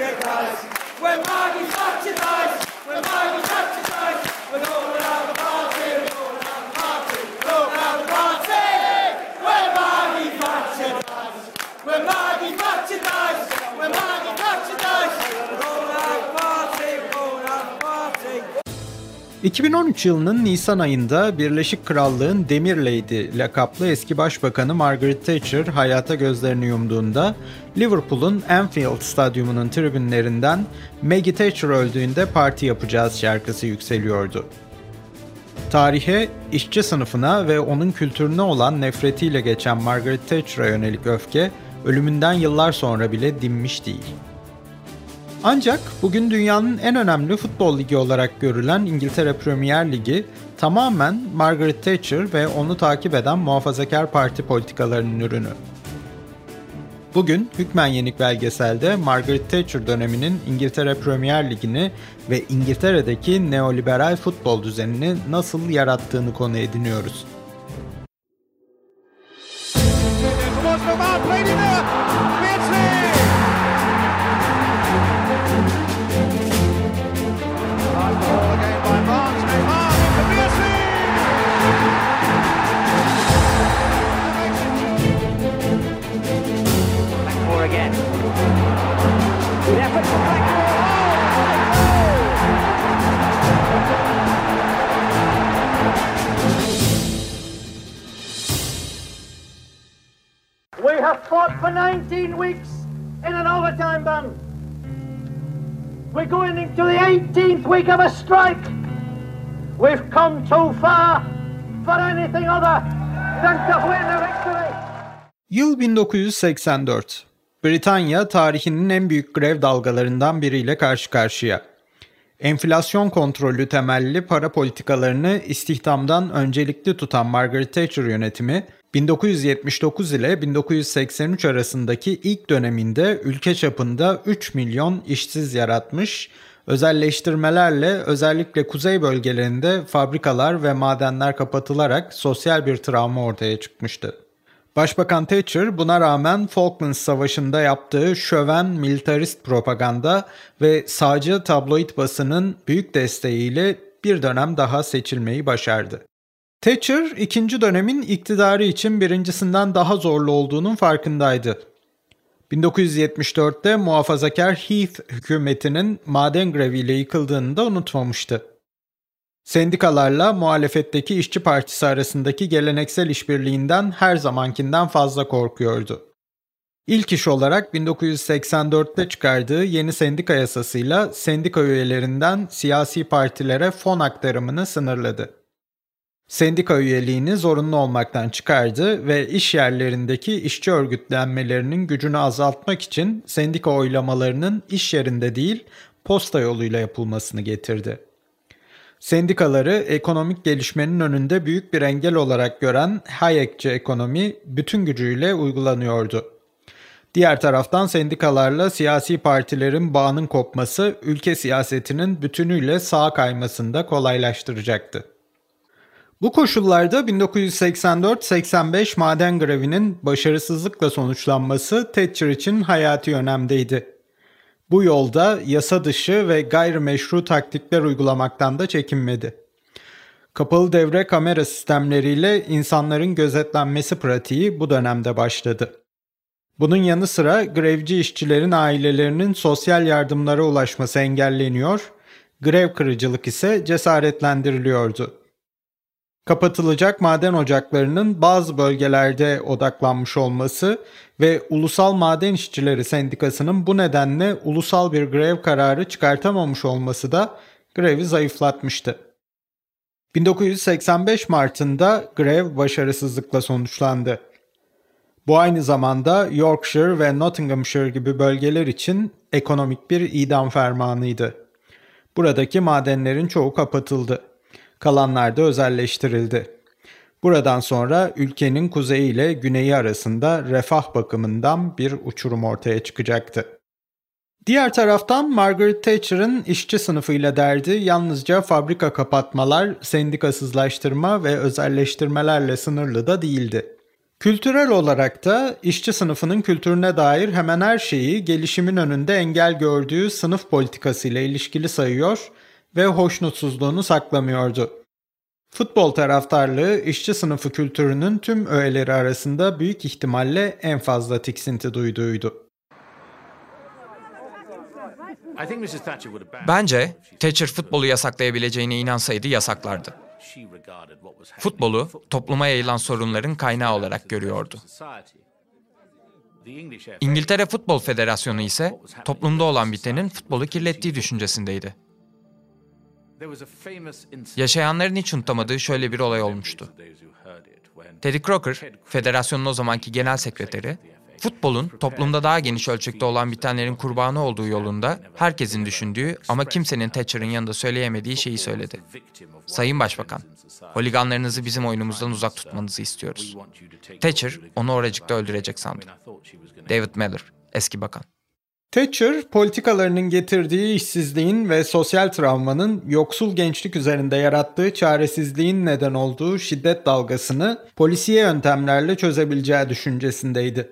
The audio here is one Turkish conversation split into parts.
Thatcher dies, when Margaret Thatcher dies, when Margaret Thatcher dies, we're going 2013 yılının Nisan ayında Birleşik Krallığın Demir Lady lakaplı eski başbakanı Margaret Thatcher hayata gözlerini yumduğunda Liverpool'un Anfield Stadyumu'nun tribünlerinden Maggie Thatcher öldüğünde parti yapacağız şarkısı yükseliyordu. Tarihe, işçi sınıfına ve onun kültürüne olan nefretiyle geçen Margaret Thatcher'a yönelik öfke ölümünden yıllar sonra bile dinmiş değil. Ancak bugün dünyanın en önemli futbol ligi olarak görülen İngiltere Premier Ligi tamamen Margaret Thatcher ve onu takip eden muhafazakar parti politikalarının ürünü. Bugün Hükmen Yenik belgeselde Margaret Thatcher döneminin İngiltere Premier Ligi'ni ve İngiltere'deki neoliberal futbol düzenini nasıl yarattığını konu ediniyoruz. Week of a strike. We've come too far for anything other than to win a victory. Yıl 1984. Britanya tarihinin en büyük grev dalgalarından biriyle karşı karşıya. Enflasyon kontrolü temelli para politikalarını istihdamdan öncelikli tutan Margaret Thatcher yönetimi 1979 ile 1983 arasındaki ilk döneminde ülke çapında 3 milyon işsiz yaratmış, özelleştirmelerle özellikle kuzey bölgelerinde fabrikalar ve madenler kapatılarak sosyal bir travma ortaya çıkmıştı. Başbakan Thatcher buna rağmen Falklands Savaşı'nda yaptığı şöven militarist propaganda ve sağcı tabloid basının büyük desteğiyle bir dönem daha seçilmeyi başardı. Thatcher ikinci dönemin iktidarı için birincisinden daha zorlu olduğunun farkındaydı. 1974'te muhafazakar Heath hükümetinin maden greviyle yıkıldığını da unutmamıştı. Sendikalarla muhalefetteki işçi partisi arasındaki geleneksel işbirliğinden her zamankinden fazla korkuyordu. İlk iş olarak 1984'te çıkardığı yeni sendika yasasıyla sendika üyelerinden siyasi partilere fon aktarımını sınırladı. Sendika üyeliğini zorunlu olmaktan çıkardı ve iş yerlerindeki işçi örgütlenmelerinin gücünü azaltmak için sendika oylamalarının iş yerinde değil posta yoluyla yapılmasını getirdi. Sendikaları ekonomik gelişmenin önünde büyük bir engel olarak gören Hayekçi ekonomi bütün gücüyle uygulanıyordu. Diğer taraftan sendikalarla siyasi partilerin bağının kopması ülke siyasetinin bütünüyle sağa kaymasını da kolaylaştıracaktı. Bu koşullarda 1984-85 maden grevinin başarısızlıkla sonuçlanması Thatcher için hayati önemdeydi. Bu yolda yasa dışı ve gayrimeşru taktikler uygulamaktan da çekinmedi. Kapalı devre kamera sistemleriyle insanların gözetlenmesi pratiği bu dönemde başladı. Bunun yanı sıra grevci işçilerin ailelerinin sosyal yardımlara ulaşması engelleniyor, grev kırıcılık ise cesaretlendiriliyordu. Kapatılacak maden ocaklarının bazı bölgelerde odaklanmış olması ve Ulusal Maden İşçileri Sendikası'nın bu nedenle ulusal bir grev kararı çıkartamamış olması da grevi zayıflatmıştı. 1985 Mart'ında grev başarısızlıkla sonuçlandı. Bu aynı zamanda Yorkshire ve Nottinghamshire gibi bölgeler için ekonomik bir idam fermanıydı. Buradaki madenlerin çoğu kapatıldı. Kalanlar da özelleştirildi. Buradan sonra ülkenin kuzeyi ile güneyi arasında refah bakımından bir uçurum ortaya çıkacaktı. Diğer taraftan Margaret Thatcher'ın işçi sınıfıyla derdi yalnızca fabrika kapatmalar, sendikasızlaştırma ve özelleştirmelerle sınırlı da değildi. Kültürel olarak da işçi sınıfının kültürüne dair hemen her şeyi gelişimin önünde engel gördüğü sınıf politikası ile ilişkili sayıyor ve hoşnutsuzluğunu saklamıyordu. Futbol taraftarlığı işçi sınıfı kültürünün tüm öğeleri arasında büyük ihtimalle en fazla tiksinti duyduğuydu. Bence Thatcher futbolu yasaklayabileceğine inansaydı yasaklardı. Futbolu topluma yayılan sorunların kaynağı olarak görüyordu. İngiltere Futbol Federasyonu ise toplumda olan bitenin futbolu kirlettiği düşüncesindeydi. Yaşayanların hiç unutamadığı şöyle bir olay olmuştu. Teddy Crocker, federasyonun o zamanki genel sekreteri, futbolun toplumda daha geniş ölçekte olan bitenlerin kurbanı olduğu yolunda herkesin düşündüğü ama kimsenin Thatcher'ın yanında söyleyemediği şeyi söyledi. Sayın Başbakan, holiganlarınızı bizim oyunumuzdan uzak tutmanızı istiyoruz. Thatcher onu oracıkta öldürecek sandı. David Miller, eski bakan. Thatcher, politikalarının getirdiği işsizliğin ve sosyal travmanın yoksul gençlik üzerinde yarattığı çaresizliğin neden olduğu şiddet dalgasını polisiye yöntemlerle çözebileceği düşüncesindeydi.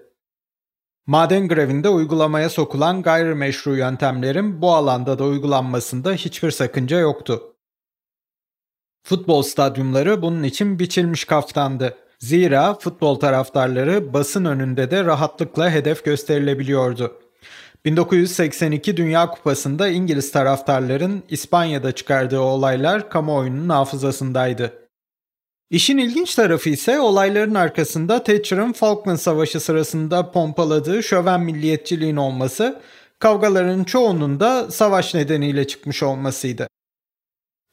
Maden grevinde uygulamaya sokulan gayrimeşru yöntemlerin bu alanda da uygulanmasında hiçbir sakınca yoktu. Futbol stadyumları bunun için biçilmiş kaftandı. Zira futbol taraftarları basın önünde de rahatlıkla hedef gösterilebiliyordu. 1982 Dünya Kupası'nda İngiliz taraftarların İspanya'da çıkardığı olaylar kamuoyunun hafızasındaydı. İşin ilginç tarafı ise olayların arkasında Thatcher'ın Falkland Savaşı sırasında pompaladığı şöven milliyetçiliğin olması, kavgaların çoğunun da savaş nedeniyle çıkmış olmasıydı.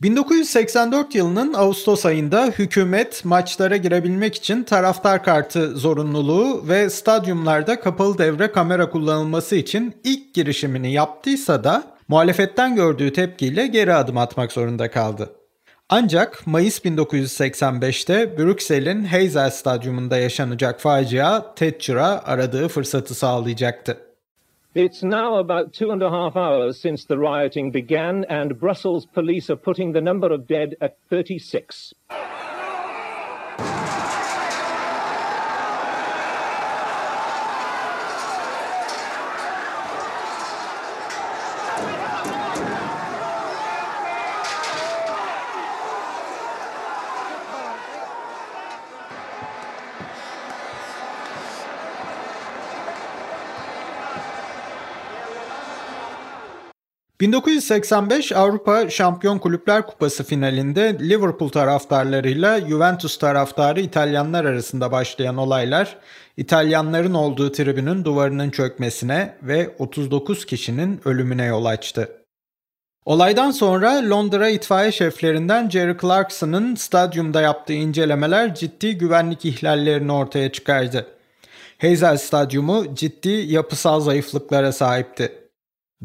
1984 yılının Ağustos ayında hükümet maçlara girebilmek için taraftar kartı zorunluluğu ve stadyumlarda kapalı devre kamera kullanılması için ilk girişimini yaptıysa da muhalefetten gördüğü tepkiyle geri adım atmak zorunda kaldı. Ancak Mayıs 1985'te Brüksel'in Heysel Stadyumunda yaşanacak facia Thatcher'a aradığı fırsatı sağlayacaktı. It's now about two and a half hours since the rioting began, and Brussels police are putting the number of dead at 36. ...1985 Avrupa Şampiyon Kulüpler Kupası finalinde Liverpool taraftarlarıyla Juventus taraftarı İtalyanlar arasında başlayan olaylar... ...İtalyanların olduğu tribünün duvarının çökmesine ve 39 kişinin ölümüne yol açtı. Olaydan sonra Londra itfaiye şeflerinden Jerry Clarkson'ın stadyumda yaptığı incelemeler ciddi güvenlik ihlallerini ortaya çıkardı. Hazel Stadyumu ciddi yapısal zayıflıklara sahipti.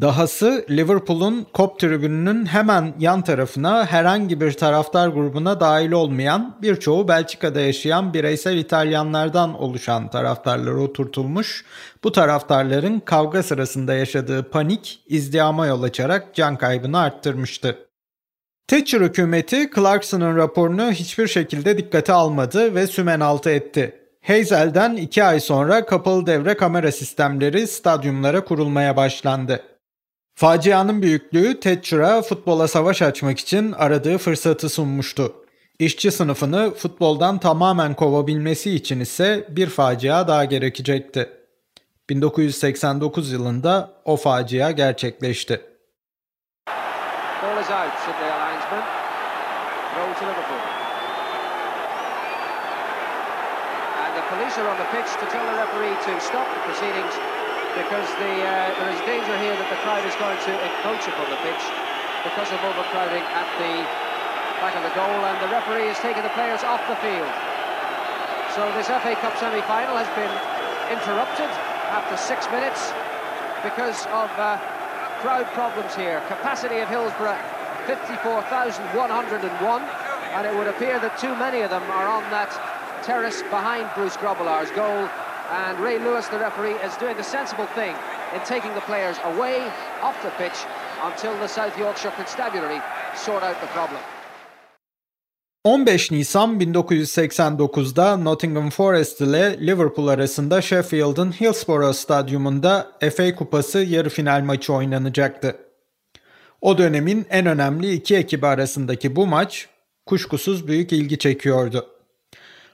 Dahası Liverpool'un Kop tribününün hemen yan tarafına herhangi bir taraftar grubuna dahil olmayan birçoğu Belçika'da yaşayan bireysel İtalyanlardan oluşan taraftarlar oturtulmuş. Bu taraftarların kavga sırasında yaşadığı panik izdihama yol açarak can kaybını arttırmıştı. Thatcher hükümeti Clarkson'ın raporunu hiçbir şekilde dikkate almadı ve sümen altı etti. Hazel'den iki ay sonra kapalı devre kamera sistemleri stadyumlara kurulmaya başlandı. Facianın büyüklüğü Thatcher'a futbola savaş açmak için aradığı fırsatı sunmuştu. İşçi sınıfını futboldan tamamen kovabilmesi için ise bir facia daha gerekecekti. 1989 yılında o facia gerçekleşti. Police are on because the, uh, there is danger here that the crowd is going to encroach upon the pitch because of overcrowding at the back of the goal and the referee is taking the players off the field. So this FA Cup semi-final has been interrupted after six minutes because of uh, crowd problems here. Capacity of Hillsborough, 54,101 and it would appear that too many of them are on that terrace behind Bruce Grobbelaar's goal and Ray Lewis, the referee, is doing the sensible thing in taking the players away off the pitch until the South Yorkshire Constabulary sort out the problem. 15 Nisan 1989'da Nottingham Forest ile Liverpool arasında Sheffield'ın Hillsborough Stadyumunda FA Kupası yarı final maçı oynanacaktı. O dönemin en önemli iki ekibi arasındaki bu maç kuşkusuz büyük ilgi çekiyordu.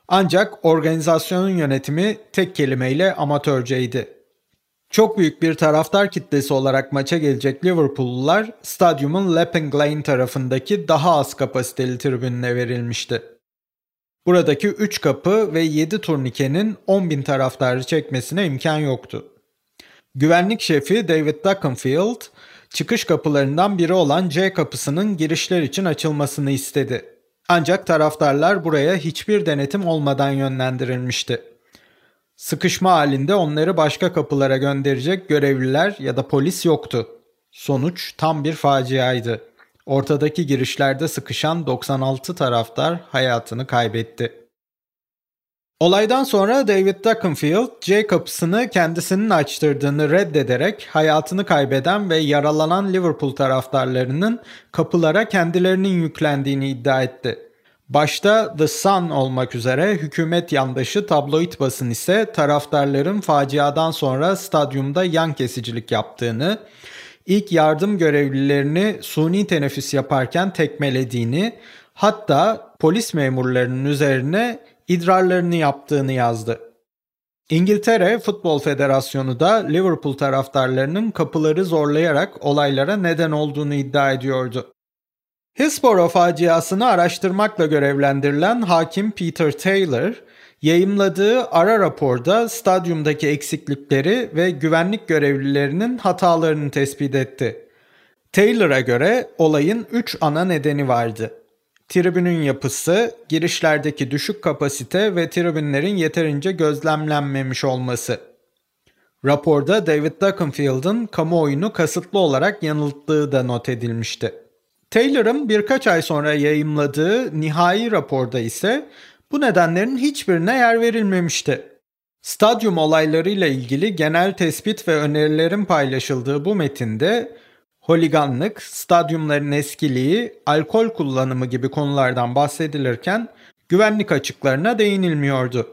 Ancak organizasyonun yönetimi tek kelimeyle amatörceydi. Çok büyük bir taraftar kitlesi olarak maça gelecek Liverpoollular stadyumun Lapping Lane tarafındaki daha az kapasiteli tribününe verilmişti. Buradaki 3 kapı ve 7 turnikenin 10 bin taraftarı çekmesine imkan yoktu. Güvenlik şefi David Duckenfield, çıkış kapılarından biri olan C kapısının girişler için açılmasını istedi. Ancak taraftarlar buraya hiçbir denetim olmadan yönlendirilmişti. Sıkışma halinde onları başka kapılara gönderecek görevliler ya da polis yoktu. Sonuç tam bir faciaydı. Ortadaki girişlerde sıkışan 96 taraftar hayatını kaybetti. Olaydan sonra David Duckenfield, kapısını kendisinin açtırdığını reddederek hayatını kaybeden ve yaralanan Liverpool taraftarlarının kapılara kendilerinin yüklendiğini iddia etti. Başta The Sun olmak üzere hükümet yandaşı tabloid basın ise taraftarların faciadan sonra stadyumda yan kesicilik yaptığını, ilk yardım görevlilerini suni teneffüs yaparken tekmelediğini, hatta polis memurlarının üzerine idrarlarını yaptığını yazdı. İngiltere Futbol Federasyonu da Liverpool taraftarlarının kapıları zorlayarak olaylara neden olduğunu iddia ediyordu. Hillsborough faciasını araştırmakla görevlendirilen hakim Peter Taylor, yayımladığı ara raporda stadyumdaki eksiklikleri ve güvenlik görevlilerinin hatalarını tespit etti. Taylor'a göre olayın 3 ana nedeni vardı. Tribünün yapısı, girişlerdeki düşük kapasite ve tribünlerin yeterince gözlemlenmemiş olması. Raporda David Duckenfield'ın kamuoyunu kasıtlı olarak yanılttığı da not edilmişti. Taylor'ın birkaç ay sonra yayımladığı nihai raporda ise bu nedenlerin hiçbirine yer verilmemişti. Stadyum olaylarıyla ilgili genel tespit ve önerilerin paylaşıldığı bu metinde holiganlık, stadyumların eskiliği, alkol kullanımı gibi konulardan bahsedilirken güvenlik açıklarına değinilmiyordu.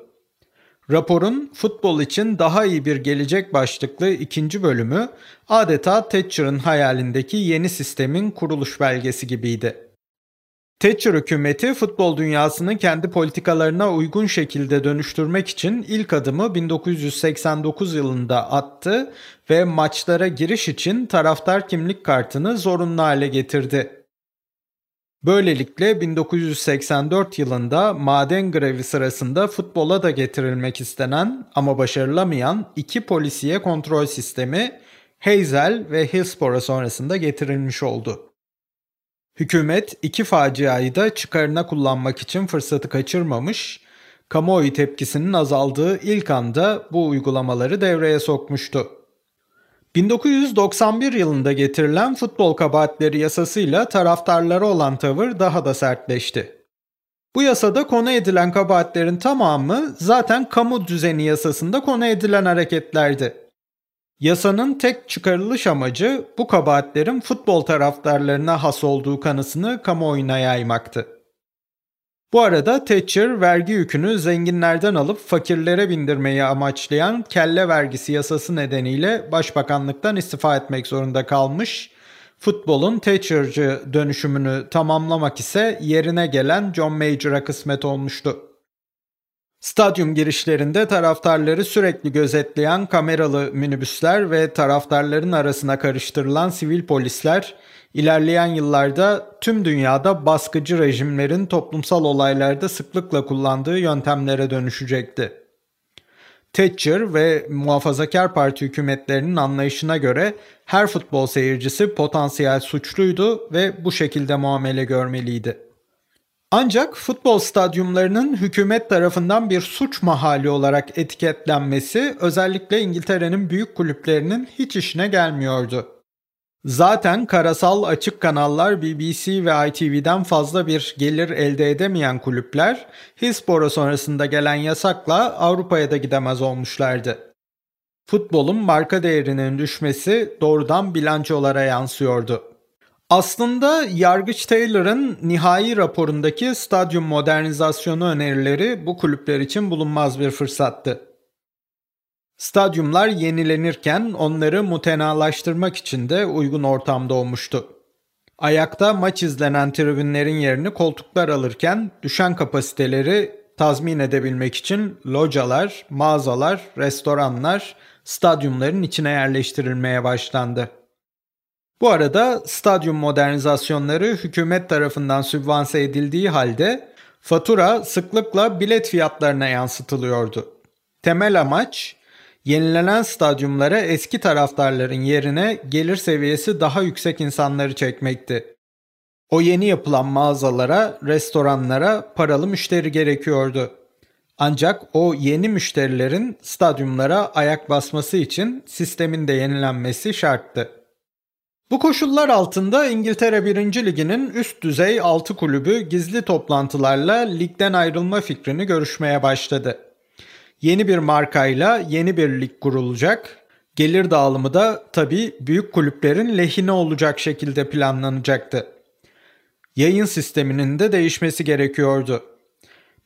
Raporun futbol için daha iyi bir gelecek başlıklı ikinci bölümü adeta Thatcher'ın hayalindeki yeni sistemin kuruluş belgesi gibiydi. Thatcher hükümeti futbol dünyasını kendi politikalarına uygun şekilde dönüştürmek için ilk adımı 1989 yılında attı ve maçlara giriş için taraftar kimlik kartını zorunlu hale getirdi. Böylelikle 1984 yılında maden grevi sırasında futbola da getirilmek istenen ama başarılamayan iki polisiye kontrol sistemi Hazel ve Hillsborough sonrasında getirilmiş oldu. Hükümet iki faciayı da çıkarına kullanmak için fırsatı kaçırmamış, kamuoyu tepkisinin azaldığı ilk anda bu uygulamaları devreye sokmuştu. 1991 yılında getirilen futbol kabahatleri yasasıyla taraftarlara olan tavır daha da sertleşti. Bu yasada konu edilen kabahatlerin tamamı zaten kamu düzeni yasasında konu edilen hareketlerdi. Yasanın tek çıkarılış amacı bu kabahatlerin futbol taraftarlarına has olduğu kanısını kamuoyuna yaymaktı. Bu arada Thatcher vergi yükünü zenginlerden alıp fakirlere bindirmeyi amaçlayan kelle vergisi yasası nedeniyle başbakanlıktan istifa etmek zorunda kalmış. Futbolun Thatcher'cı dönüşümünü tamamlamak ise yerine gelen John Major'a kısmet olmuştu. Stadyum girişlerinde taraftarları sürekli gözetleyen kameralı minibüsler ve taraftarların arasına karıştırılan sivil polisler ilerleyen yıllarda tüm dünyada baskıcı rejimlerin toplumsal olaylarda sıklıkla kullandığı yöntemlere dönüşecekti. Thatcher ve Muhafazakar Parti hükümetlerinin anlayışına göre her futbol seyircisi potansiyel suçluydu ve bu şekilde muamele görmeliydi. Ancak futbol stadyumlarının hükümet tarafından bir suç mahalli olarak etiketlenmesi özellikle İngiltere'nin büyük kulüplerinin hiç işine gelmiyordu. Zaten karasal açık kanallar BBC ve ITV'den fazla bir gelir elde edemeyen kulüpler Hillsborough sonrasında gelen yasakla Avrupa'ya da gidemez olmuşlardı. Futbolun marka değerinin düşmesi doğrudan bilançolara yansıyordu. Aslında Yargıç Taylor'ın nihai raporundaki stadyum modernizasyonu önerileri bu kulüpler için bulunmaz bir fırsattı. Stadyumlar yenilenirken onları mutenalaştırmak için de uygun ortam doğmuştu. Ayakta maç izlenen tribünlerin yerini koltuklar alırken düşen kapasiteleri tazmin edebilmek için localar, mağazalar, restoranlar stadyumların içine yerleştirilmeye başlandı. Bu arada stadyum modernizasyonları hükümet tarafından sübvanse edildiği halde fatura sıklıkla bilet fiyatlarına yansıtılıyordu. Temel amaç yenilenen stadyumlara eski taraftarların yerine gelir seviyesi daha yüksek insanları çekmekti. O yeni yapılan mağazalara, restoranlara paralı müşteri gerekiyordu. Ancak o yeni müşterilerin stadyumlara ayak basması için sistemin de yenilenmesi şarttı. Bu koşullar altında İngiltere 1. Ligi'nin üst düzey 6 kulübü gizli toplantılarla ligden ayrılma fikrini görüşmeye başladı. Yeni bir markayla yeni bir lig kurulacak. Gelir dağılımı da tabii büyük kulüplerin lehine olacak şekilde planlanacaktı. Yayın sisteminin de değişmesi gerekiyordu.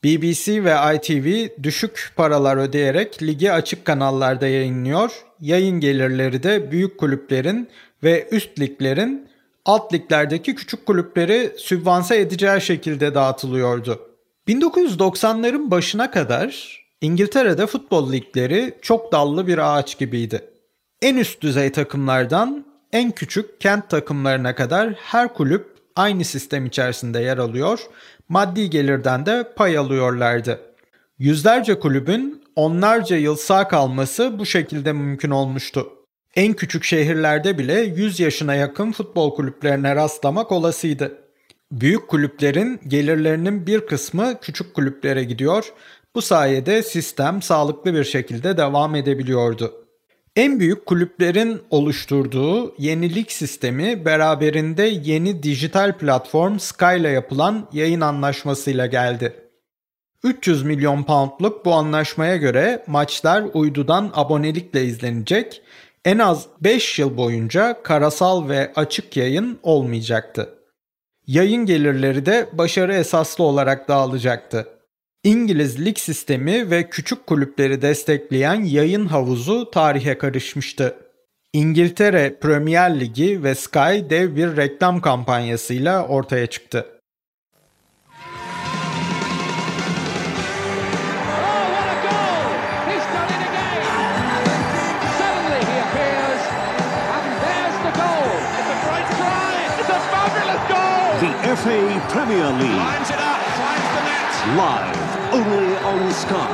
BBC ve ITV düşük paralar ödeyerek ligi açık kanallarda yayınlıyor. Yayın gelirleri de büyük kulüplerin ve üst liglerin alt liglerdeki küçük kulüpleri sübvanse edeceği şekilde dağıtılıyordu. 1990'ların başına kadar İngiltere'de futbol ligleri çok dallı bir ağaç gibiydi. En üst düzey takımlardan en küçük kent takımlarına kadar her kulüp aynı sistem içerisinde yer alıyor, maddi gelirden de pay alıyorlardı. Yüzlerce kulübün onlarca yıl sağ kalması bu şekilde mümkün olmuştu. En küçük şehirlerde bile 100 yaşına yakın futbol kulüplerine rastlamak olasıydı. Büyük kulüplerin gelirlerinin bir kısmı küçük kulüplere gidiyor. Bu sayede sistem sağlıklı bir şekilde devam edebiliyordu. En büyük kulüplerin oluşturduğu yenilik sistemi beraberinde yeni dijital platform Sky ile yapılan yayın anlaşmasıyla geldi. 300 milyon poundluk bu anlaşmaya göre maçlar uydudan abonelikle izlenecek, en az 5 yıl boyunca karasal ve açık yayın olmayacaktı. Yayın gelirleri de başarı esaslı olarak dağılacaktı. İngiliz lig sistemi ve küçük kulüpleri destekleyen yayın havuzu tarihe karışmıştı. İngiltere Premier Ligi ve Sky dev bir reklam kampanyasıyla ortaya çıktı. FA Premier League. Lines it up, finds the net. Live, only on Sky.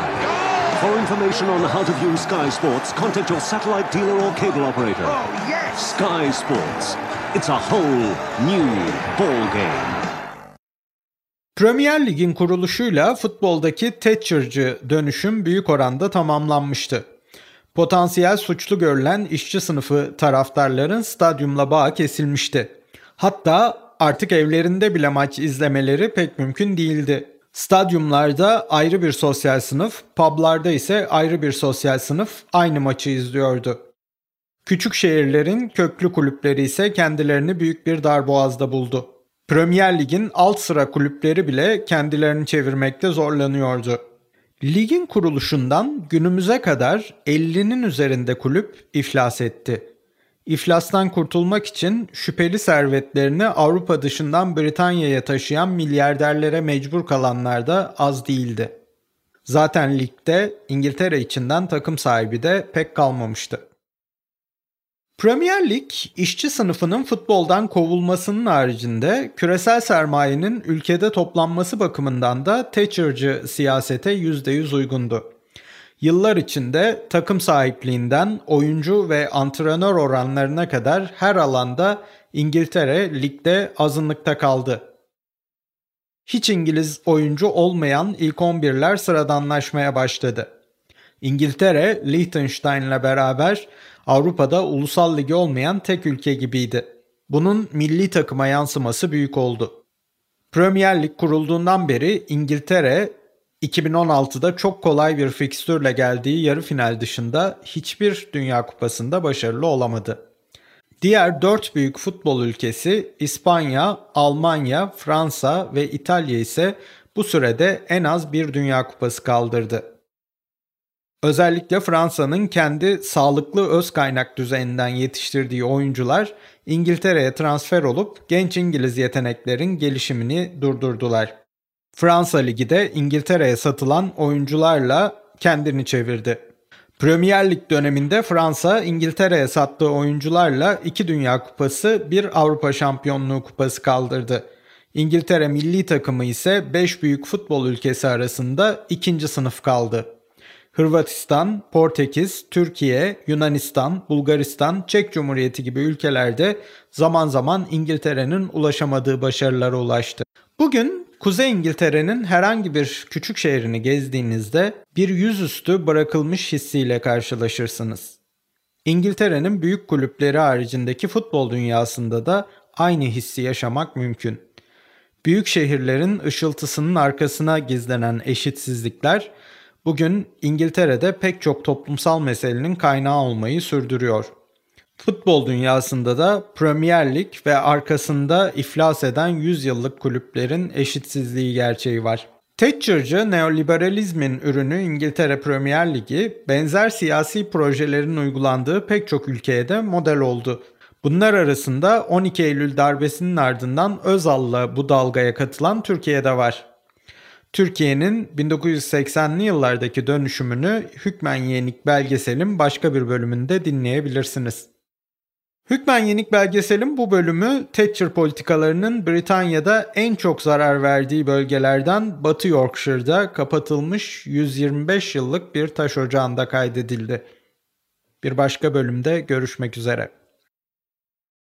For information on how to view Sky Sports, contact your satellite dealer or cable operator. Oh, yes. Sky Sports. It's a whole new ball game. Premier Lig'in kuruluşuyla futboldaki Thatcher'cı dönüşüm büyük oranda tamamlanmıştı. Potansiyel suçlu görülen işçi sınıfı taraftarların stadyumla bağı kesilmişti. Hatta artık evlerinde bile maç izlemeleri pek mümkün değildi. Stadyumlarda ayrı bir sosyal sınıf, publarda ise ayrı bir sosyal sınıf aynı maçı izliyordu. Küçük şehirlerin köklü kulüpleri ise kendilerini büyük bir darboğazda buldu. Premier Lig'in alt sıra kulüpleri bile kendilerini çevirmekte zorlanıyordu. Ligin kuruluşundan günümüze kadar 50'nin üzerinde kulüp iflas etti. İflastan kurtulmak için şüpheli servetlerini Avrupa dışından Britanya'ya taşıyan milyarderlere mecbur kalanlar da az değildi. Zaten ligde İngiltere içinden takım sahibi de pek kalmamıştı. Premier Lig, işçi sınıfının futboldan kovulmasının haricinde küresel sermayenin ülkede toplanması bakımından da Thatcher'cı siyasete %100 uygundu. Yıllar içinde takım sahipliğinden oyuncu ve antrenör oranlarına kadar her alanda İngiltere ligde azınlıkta kaldı. Hiç İngiliz oyuncu olmayan ilk 11'ler sıradanlaşmaya başladı. İngiltere, Liechtenstein'le beraber Avrupa'da ulusal ligi olmayan tek ülke gibiydi. Bunun milli takıma yansıması büyük oldu. Premier Lig kurulduğundan beri İngiltere 2016'da çok kolay bir fikstürle geldiği yarı final dışında hiçbir Dünya Kupası'nda başarılı olamadı. Diğer dört büyük futbol ülkesi İspanya, Almanya, Fransa ve İtalya ise bu sürede en az bir Dünya Kupası kaldırdı. Özellikle Fransa'nın kendi sağlıklı öz kaynak düzeyinden yetiştirdiği oyuncular İngiltere'ye transfer olup genç İngiliz yeteneklerin gelişimini durdurdular. Fransa Ligi de İngiltere'ye satılan oyuncularla kendini çevirdi. Premier Lig döneminde Fransa İngiltere'ye sattığı oyuncularla iki Dünya Kupası, bir Avrupa Şampiyonluğu Kupası kaldırdı. İngiltere milli takımı ise 5 büyük futbol ülkesi arasında ikinci sınıf kaldı. Hırvatistan, Portekiz, Türkiye, Yunanistan, Bulgaristan, Çek Cumhuriyeti gibi ülkelerde zaman zaman İngiltere'nin ulaşamadığı başarılara ulaştı. Bugün Kuzey İngiltere'nin herhangi bir küçük şehrini gezdiğinizde bir yüzüstü bırakılmış hissiyle karşılaşırsınız. İngiltere'nin büyük kulüpleri haricindeki futbol dünyasında da aynı hissi yaşamak mümkün. Büyük şehirlerin ışıltısının arkasına gizlenen eşitsizlikler bugün İngiltere'de pek çok toplumsal meselenin kaynağı olmayı sürdürüyor. Futbol dünyasında da Premier Lig ve arkasında iflas eden 100 yıllık kulüplerin eşitsizliği gerçeği var. Thatcher'cı neoliberalizmin ürünü İngiltere Premier Ligi benzer siyasi projelerin uygulandığı pek çok ülkeye de model oldu. Bunlar arasında 12 Eylül darbesinin ardından Özal'la bu dalgaya katılan Türkiye'de var. Türkiye'nin 1980'li yıllardaki dönüşümünü Hükmen Yenik belgeselin başka bir bölümünde dinleyebilirsiniz. Hükmen Yenik belgeselin bu bölümü Thatcher politikalarının Britanya'da en çok zarar verdiği bölgelerden Batı Yorkshire'da kapatılmış 125 yıllık bir taş ocağında kaydedildi. Bir başka bölümde görüşmek üzere.